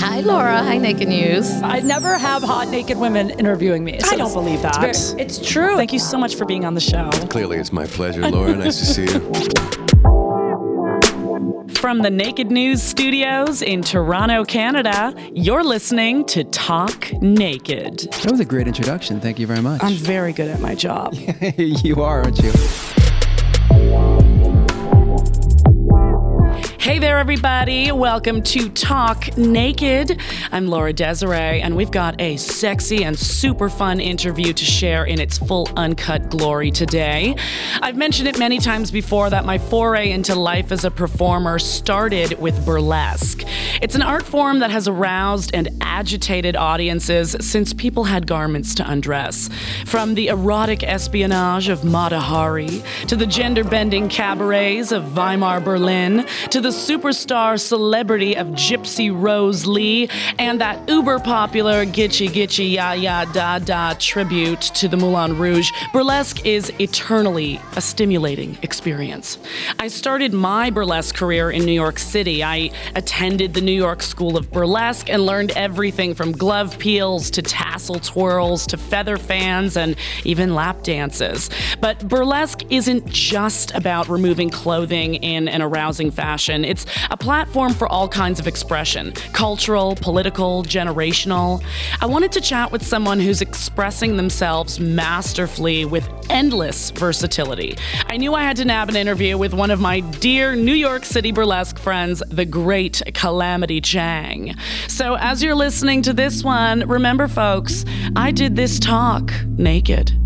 Hi, Laura. Hi, Naked News. I never have hot naked women interviewing me. I don't believe that. It's, very- it's true. Thank you so much for being on the show. Clearly, it's my pleasure, Laura. Nice to see you. From the Naked News studios in Toronto, Canada, you're listening to Talk Naked. That was a great introduction. Thank you very much. I'm very good at my job. you are, aren't you? Hey there, everybody. Welcome to Talk Naked. I'm Laura Desiree, and we've got a sexy and super fun interview to share in its full uncut glory today. I've mentioned it many times before that my foray into life as a performer started with burlesque. It's an art form that has aroused and agitated audiences since people had garments to undress. From the erotic espionage of Mata Hari, to the gender bending cabarets of Weimar Berlin, to the superstar celebrity of Gypsy Rose Lee, and that uber popular Gitchy Gitchy Ya Ya Da Da tribute to the Moulin Rouge, burlesque is eternally a stimulating experience. I started my burlesque career in New York City. I attended the New York School of Burlesque and learned everything from glove peels to tassel twirls to feather fans and even lap dances. But burlesque isn't just about removing clothing in an arousing fashion. It's a platform for all kinds of expression cultural, political, generational. I wanted to chat with someone who's expressing themselves masterfully with endless versatility. I knew I had to nab an interview with one of my dear New York City burlesque friends, the great Calamity Chang. So as you're listening to this one, remember, folks, I did this talk naked.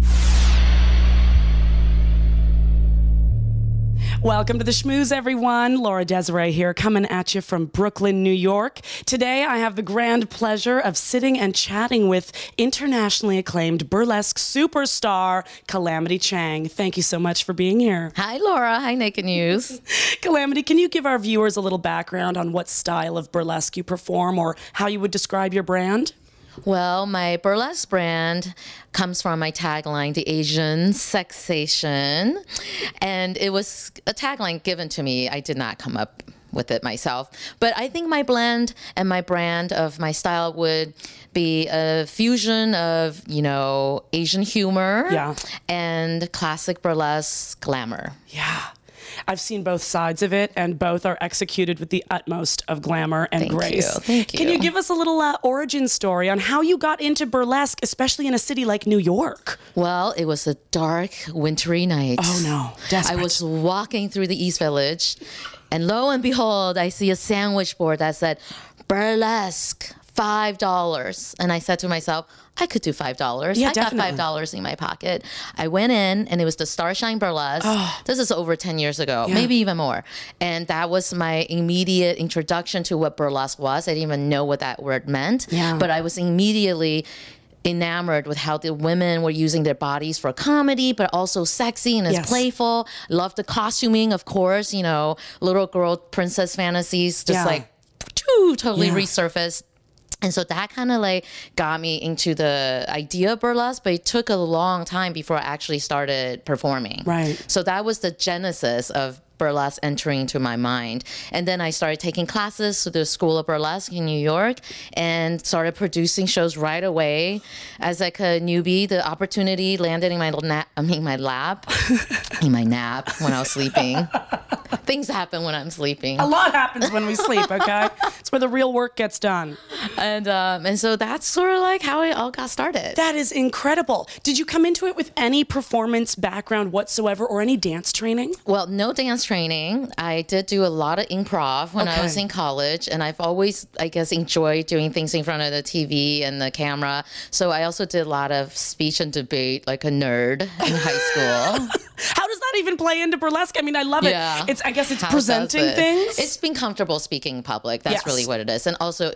Welcome to the Schmooze, everyone. Laura Desiree here, coming at you from Brooklyn, New York. Today, I have the grand pleasure of sitting and chatting with internationally acclaimed burlesque superstar Calamity Chang. Thank you so much for being here. Hi, Laura. Hi, Naked News. Calamity, can you give our viewers a little background on what style of burlesque you perform or how you would describe your brand? Well, my burlesque brand comes from my tagline, the Asian sexation. And it was a tagline given to me. I did not come up with it myself. But I think my blend and my brand of my style would be a fusion of, you know, Asian humor Yeah. and classic burlesque glamour. Yeah. I've seen both sides of it, and both are executed with the utmost of glamour and Thank grace. you. Thank you. Can you give us a little uh, origin story on how you got into burlesque, especially in a city like New York? Well, it was a dark, wintry night. Oh, no. Desperate. I was walking through the East Village, and lo and behold, I see a sandwich board that said burlesque. Five dollars, and I said to myself, "I could do five dollars. Yeah, I got five dollars in my pocket." I went in, and it was the Starshine Burlesque. Oh. This is over ten years ago, maybe even more. And that was my immediate introduction to what burlesque was. I didn't even know what that word meant, Yeah. but I was immediately enamored with how the women were using their bodies for comedy, but also sexy and it's Yes. playful. Love the costuming, of course. You know, little girl princess fantasies, just Yeah. like totally Yeah. resurfaced. And so that kind of like got me into the idea of burlesque, but it took a long time before I actually started performing. Right. So that was the genesis of burlesque entering into my mind. And then I started taking classes to the School of Burlesque in New York and started producing shows right away. As like a newbie, the opportunity landed in my nap, I mean my lap, in my nap when I was sleeping. Things happen when I'm sleeping. A lot happens when we sleep, okay? it's where the real work gets done. And um, and so that's sort of like how it all got started. That is incredible. Did you come into it with any performance background whatsoever or any dance training? Well, no dance training. I did do a lot of improv when I was in college, and I've always, I guess, enjoyed doing things in front of the TV and the camera. So I also did a lot of speech and debate, like a nerd in high school. How does that even play into burlesque? I mean, I love it. Yeah. It's I guess it's How presenting it- things. It's being comfortable speaking in public. That's Yes. really what it is, and also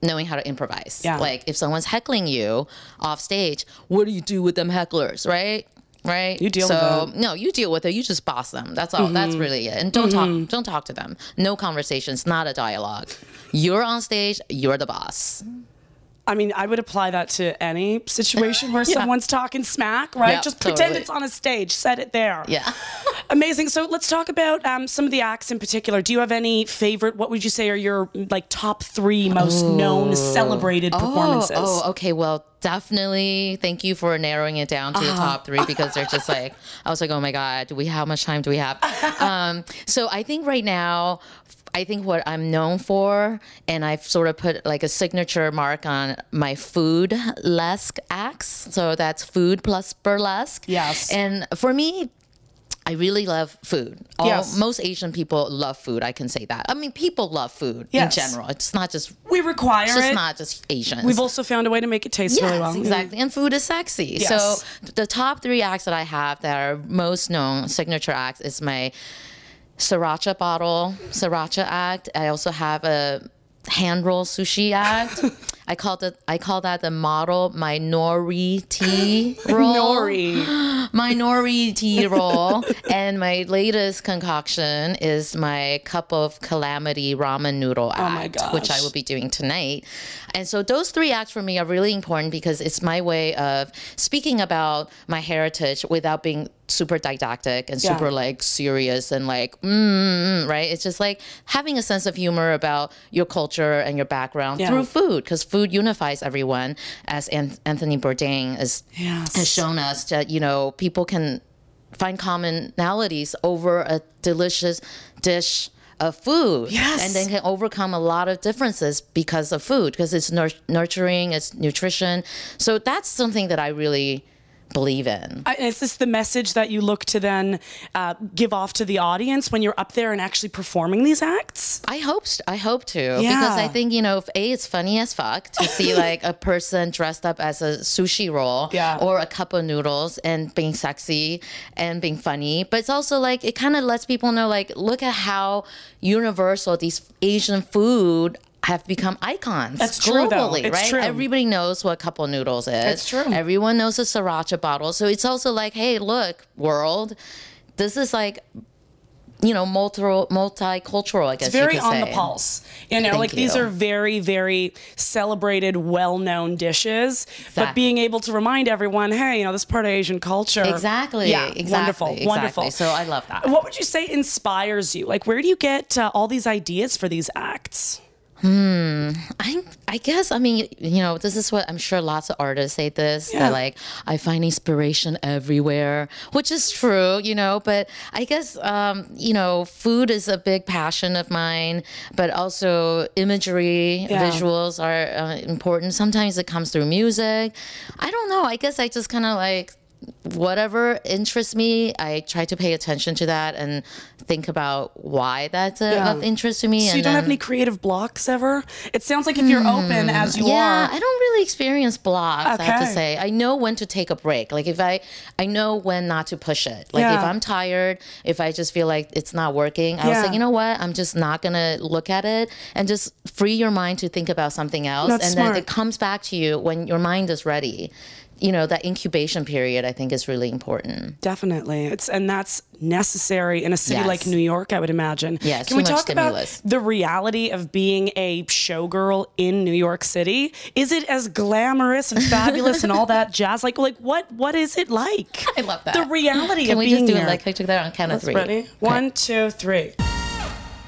knowing how to improvise. Yeah. Like if someone's heckling you off stage, what do you do with them hecklers, right? Right. You deal so. Mm-hmm. No, you deal with it. You just boss them. That's all. That's really it. And don't talk. Don't talk to them. No conversations. Not a dialogue. You're on stage. You're the boss. I mean, I would apply that to any situation where someone's talking smack, right? Yeah, Just pretend it's on a stage, set it there. Yeah. Amazing. So let's talk about um, some of the acts in particular. Do you have any favorite? What would you say are your like top three most known, celebrated performances? Oh, oh, okay. Well, definitely. Thank you for narrowing it down to Uh-huh. the top three because they're just like I was like, oh my god, do we how much time do we have? um, so I think right now. I think what I'm known for, and I've sort of put like a signature mark on my food lesque acts. So that's food plus burlesque. Yes. And for me, I really love food. All, Yes. Most Asian people love food. I can say that. I mean, people love food Yes. in general. It's not just we require it's just it. not just Asians. We've also found a way to make it taste yes, really well. exactly. And food is sexy. Yes. So the top three acts that I have that are most known signature acts is my sriracha bottle sriracha act. I also have a hand roll sushi act. I call it I call that the model minority roll Nori. my nori tea roll and my latest concoction is my cup of calamity ramen noodle act Oh my which i will be doing tonight and so those three acts for me are really important because it's my way of speaking about my heritage without being super didactic and Yeah. super like serious and like mm, right it's just like having a sense of humor about your culture and your background Yeah. through food because food unifies everyone as An- anthony bourdain is Yes. has shown us that you know people can find commonalities over a delicious dish of food Yes. and then can overcome a lot of differences because of food because it's nur- nurturing it's nutrition so that's something that i really believe in I- Is this the message that you look to then uh, give off to the audience when you're up there and actually performing these acts? I hope st- I hope to because I think you know if a it's funny as fuck to see like a person dressed up as a sushi roll Yeah. or a cup of noodles and being sexy and being funny, but it's also like it kind of lets people know like look at how universal these Asian food have become icons That's true, globally, right? true. Everybody knows what cup of noodles is. That's true. Everyone knows a sriracha bottle, so it's also like, hey, look, world, this is like. You know, multi multicultural. I guess It's very you on the pulse. You know, Thank like these are very, very celebrated, well known dishes. But being able to remind everyone, hey, you know, this is part of Asian culture. Exactly. Yeah, Exactly. wonderful. Exactly. Wonderful. So I love that. What would you say inspires you? Like, where do you get uh, all these ideas for these acts? I I guess I mean you know this is what I'm sure lots of artists say this Yeah. that like I find inspiration everywhere, which is true, you know. But I guess um, you know food is a big passion of mine, but also imagery, Yeah. visuals are uh, important. Sometimes it comes through music. I don't know. I guess I just kind of like whatever interests me i try to pay attention to that and think about why that's a, Yeah. of interest to me So you don't have any creative blocks ever? It sounds like if you're hmm. open as you yeah, are. I don't really experience blocks. I have to say, I know when to take a break. Like if I, I know when not to push it. Like if I'm tired, if I just feel like it's not working, I was Yeah. like, you know what? I'm just not gonna look at it and just free your mind to think about something else, That's and smart. then it comes back to you when your mind is ready. You know, that incubation period, I think, is really important. Definitely. It's and that's necessary in a city Yes. like New York, I would imagine. Yeah, Can we talk about the reality of being a showgirl in New York City? Is it as glamorous and fabulous and all that jazz? Like like what what is it like? I love that. The reality Can of we being just do here. it like I took that on count of three? Ready? Okay. One, two, three.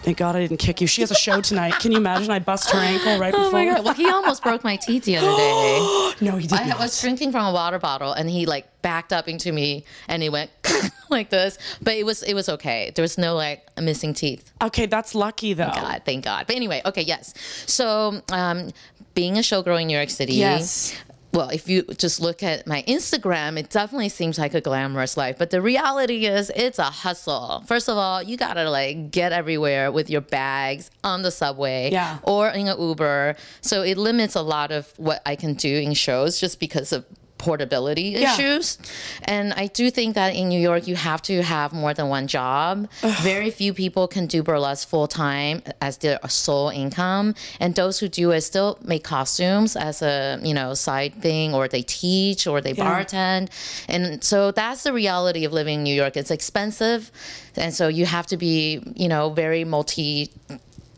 Thank God I didn't kick you. She has a show tonight. Can you imagine? I bust her ankle right Oh before. my god! Well, he almost broke my teeth the other day. No, he didn't. I not. was drinking from a water bottle and he like backed up into me and he went like this. But it was it was okay. There was no like missing teeth. Okay, that's lucky though. Thank God, thank God. But anyway, okay, yes. So um, being a showgirl in New York City. Yes. Well, if you just look at my Instagram, it definitely seems like a glamorous life. But the reality is, it's a hustle. First of all, you gotta like get everywhere with your bags on the subway Yeah. or in an Uber. So it limits a lot of what I can do in shows just because of portability Yeah. issues. And I do think that in New York, you have to have more than one job. Very few people can do burlesque full time as their sole income. And those who do it still make costumes as a, you know, side thing or they teach or they bartend. And so that's the reality of living in New York. It's expensive. And so you have to be, you know, very multi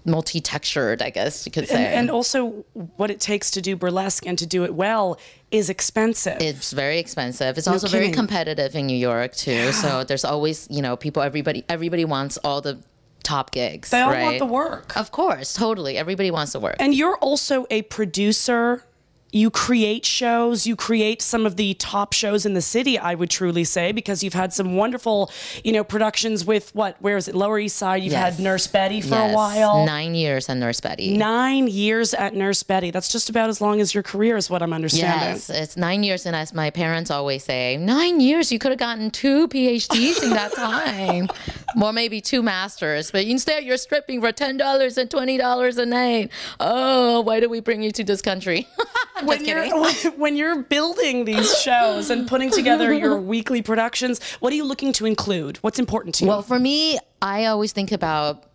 multi-textured, I guess you could say. And, and also, what it takes to do burlesque and to do it well is expensive. it's very expensive. It's also very competitive in New York too. So there's always, you know, people. Everybody, everybody wants all the top gigs. they all right? want the work. Of course, totally. Everybody wants the work. And you're also a producer. You create shows, you create some of the top shows in the city, I would truly say, because you've had some wonderful, you know, productions with what, where is it, Lower East Side? You've Yes. had Nurse Bettie for Yes, a while. Nine years at Nurse Bettie. Nine years at Nurse Bettie. That's just about as long as your career, is what I'm understanding. Yes, it's nine years, and as my parents always say, nine years, you could have gotten two PhDs in that time, or maybe two masters. But instead, you're stripping for ten dollars and twenty dollars a night. Oh, why did we bring you to this country? I'm when just you're when you're building these shows and putting together your weekly productions, what are you looking to include? What's important to you? Well, for me, I always think about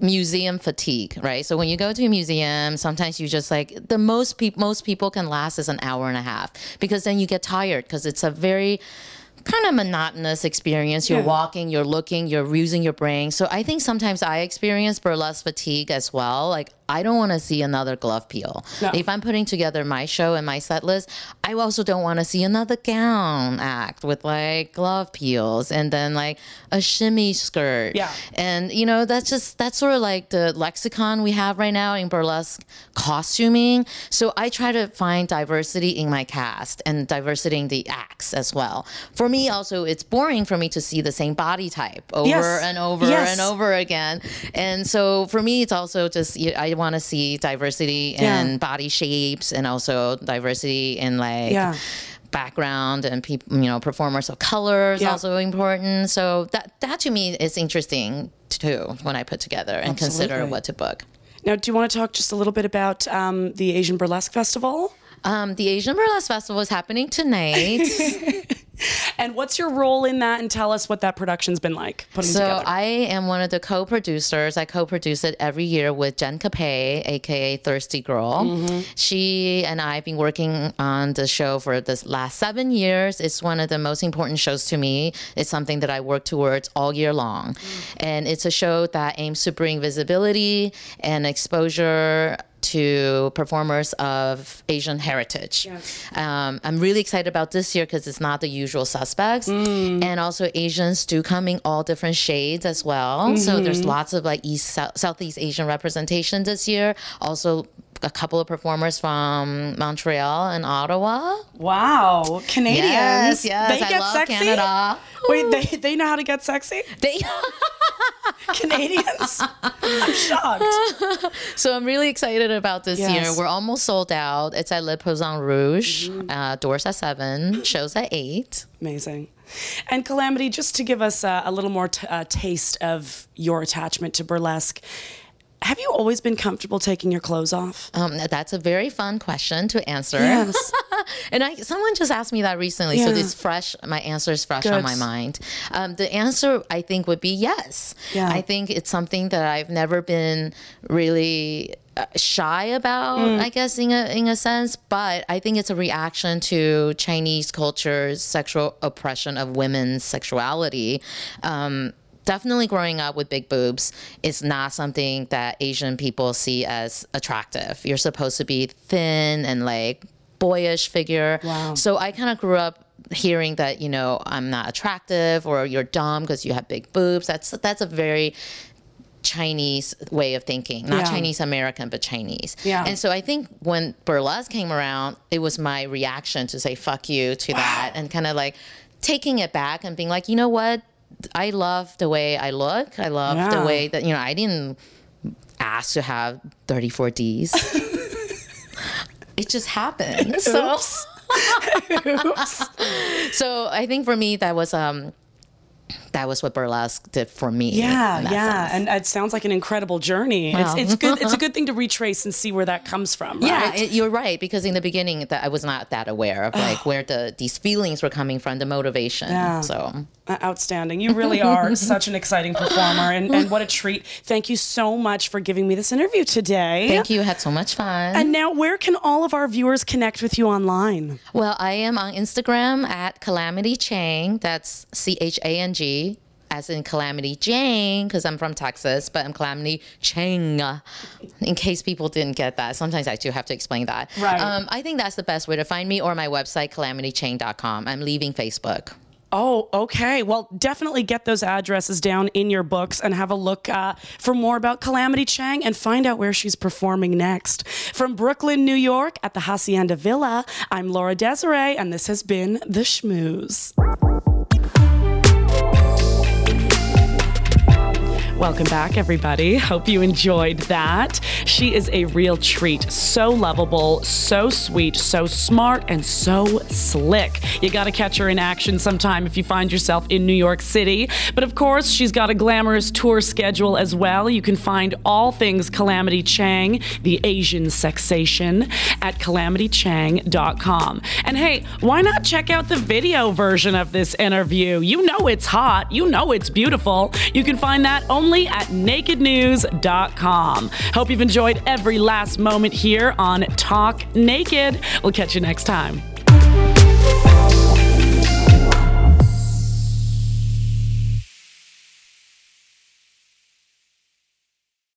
museum fatigue, right? So when you go to a museum, sometimes you just like the most people most people can last is an hour and a half because then you get tired because it's a very kind of monotonous experience. You're Yeah. walking, you're looking, you're using your brain. So I think sometimes I experience burlesque fatigue as well. Like I don't want to see another glove peel. No. If I'm putting together my show and my set list, I also don't want to see another gown act with like glove peels and then like a shimmy skirt. Yeah. And you know, that's just that's sort of like the lexicon we have right now in burlesque costuming. So I try to find diversity in my cast and diversity in the acts as well. For me also it's boring for me to see the same body type over Yes. and over Yes. and over again. And so for me it's also just I want to see diversity Yeah. in body shapes and also diversity in like Yeah. background and people you know performers of color is Yeah. also important so that that to me is interesting too when i put together and consider what to book now, do you want to talk just a little bit about um, the Asian Burlesque Festival? um, the asian burlesque festival is happening tonight And what's your role in that? And tell us what that production's been like putting so together. i am one of the co-producers i co-produce it every year with jen capay aka thirsty girl Mm-hmm. she and i have been working on the show for this last seven years it's one of the most important shows to me it's something that i work towards all year long and it's a show that aims to bring visibility and exposure to performers of Asian heritage. Um, I'm really excited about this year because it's not the usual suspects. And also, Asians do come in all different shades as well. So, there's lots of like East, South, Southeast Asian representation this year. Also, a couple of performers from Montreal and Ottawa. wow, Canadians. Yes, yes, they I get sexy. Canada. Wait, they, they know how to get sexy? They, Canadians? I'm shocked. so I'm really excited about this Yes. year. We're almost sold out. It's at Le Poisson Rouge. Mm-hmm. Uh, doors at seven, shows at eight. Amazing. And Calamity, just to give us a, a little more t- uh, taste of your attachment to burlesque, have you always been comfortable taking your clothes off? Um, that's a very fun question to answer. Yes. and I, someone just asked me that recently, so it's fresh. My answer is fresh Good. on my mind. Um, the answer, I think, would be yes. Yeah. I think it's something that I've never been really uh, shy about. Mm. I guess in a in a sense, but I think it's a reaction to Chinese culture's sexual oppression of women's sexuality. Um, definitely growing up with big boobs is not something that Asian people see as attractive. You're supposed to be thin and like boyish figure. Wow. So I kind of grew up hearing that, you know, I'm not attractive or you're dumb because you have big boobs. That's that's a very Chinese way of thinking, not Yeah. Chinese American, but Chinese. Yeah. And so I think when burlesque came around, it was my reaction to say fuck you to that and kind of like taking it back and being like, you know what? I love the way I look. I love Yeah. the way that, you know, I didn't ask to have 34 Ds. it just happened. So, so I think for me, that was, um, that was what burlesque did for me. Yeah, yeah, sense. and it sounds like an incredible journey. It's, it's good. It's a good thing to retrace and see where that comes from. Yeah, it, you're right because in the beginning that I was not that aware of like where the these feelings were coming from, the motivation. Yeah. So Uh, outstanding. You really are such an exciting performer, and, and what a treat. Thank you so much for giving me this interview today. thank you. Had so much fun. And now, where can all of our viewers connect with you online? well, I am on Instagram at Calamity Chang. That's C H A N G as in Calamity Jane, because I'm from Texas, but I'm Calamity Chang. In case people didn't get that, sometimes I do have to explain that. Right. Um, I think that's the best way to find me, or my website, calamitychang.com. I'm leaving Facebook. Oh, okay. Well, definitely get those addresses down in your books and have a look uh, for more about Calamity Chang and find out where she's performing next. From Brooklyn, New York, at the Hacienda Villa, I'm Laura Desiree, and this has been The Schmooze. Welcome back, everybody. Hope you enjoyed that. She is a real treat. So lovable, so sweet, so smart, and so slick. You got to catch her in action sometime if you find yourself in New York City. But of course, she's got a glamorous tour schedule as well. You can find all things Calamity Chang, the Asian sexation, at calamitychang.com. And hey, why not check out the video version of this interview? You know it's hot, you know it's beautiful. You can find that only at nakednews.com. Hope you've enjoyed every last moment here on Talk Naked. We'll catch you next time.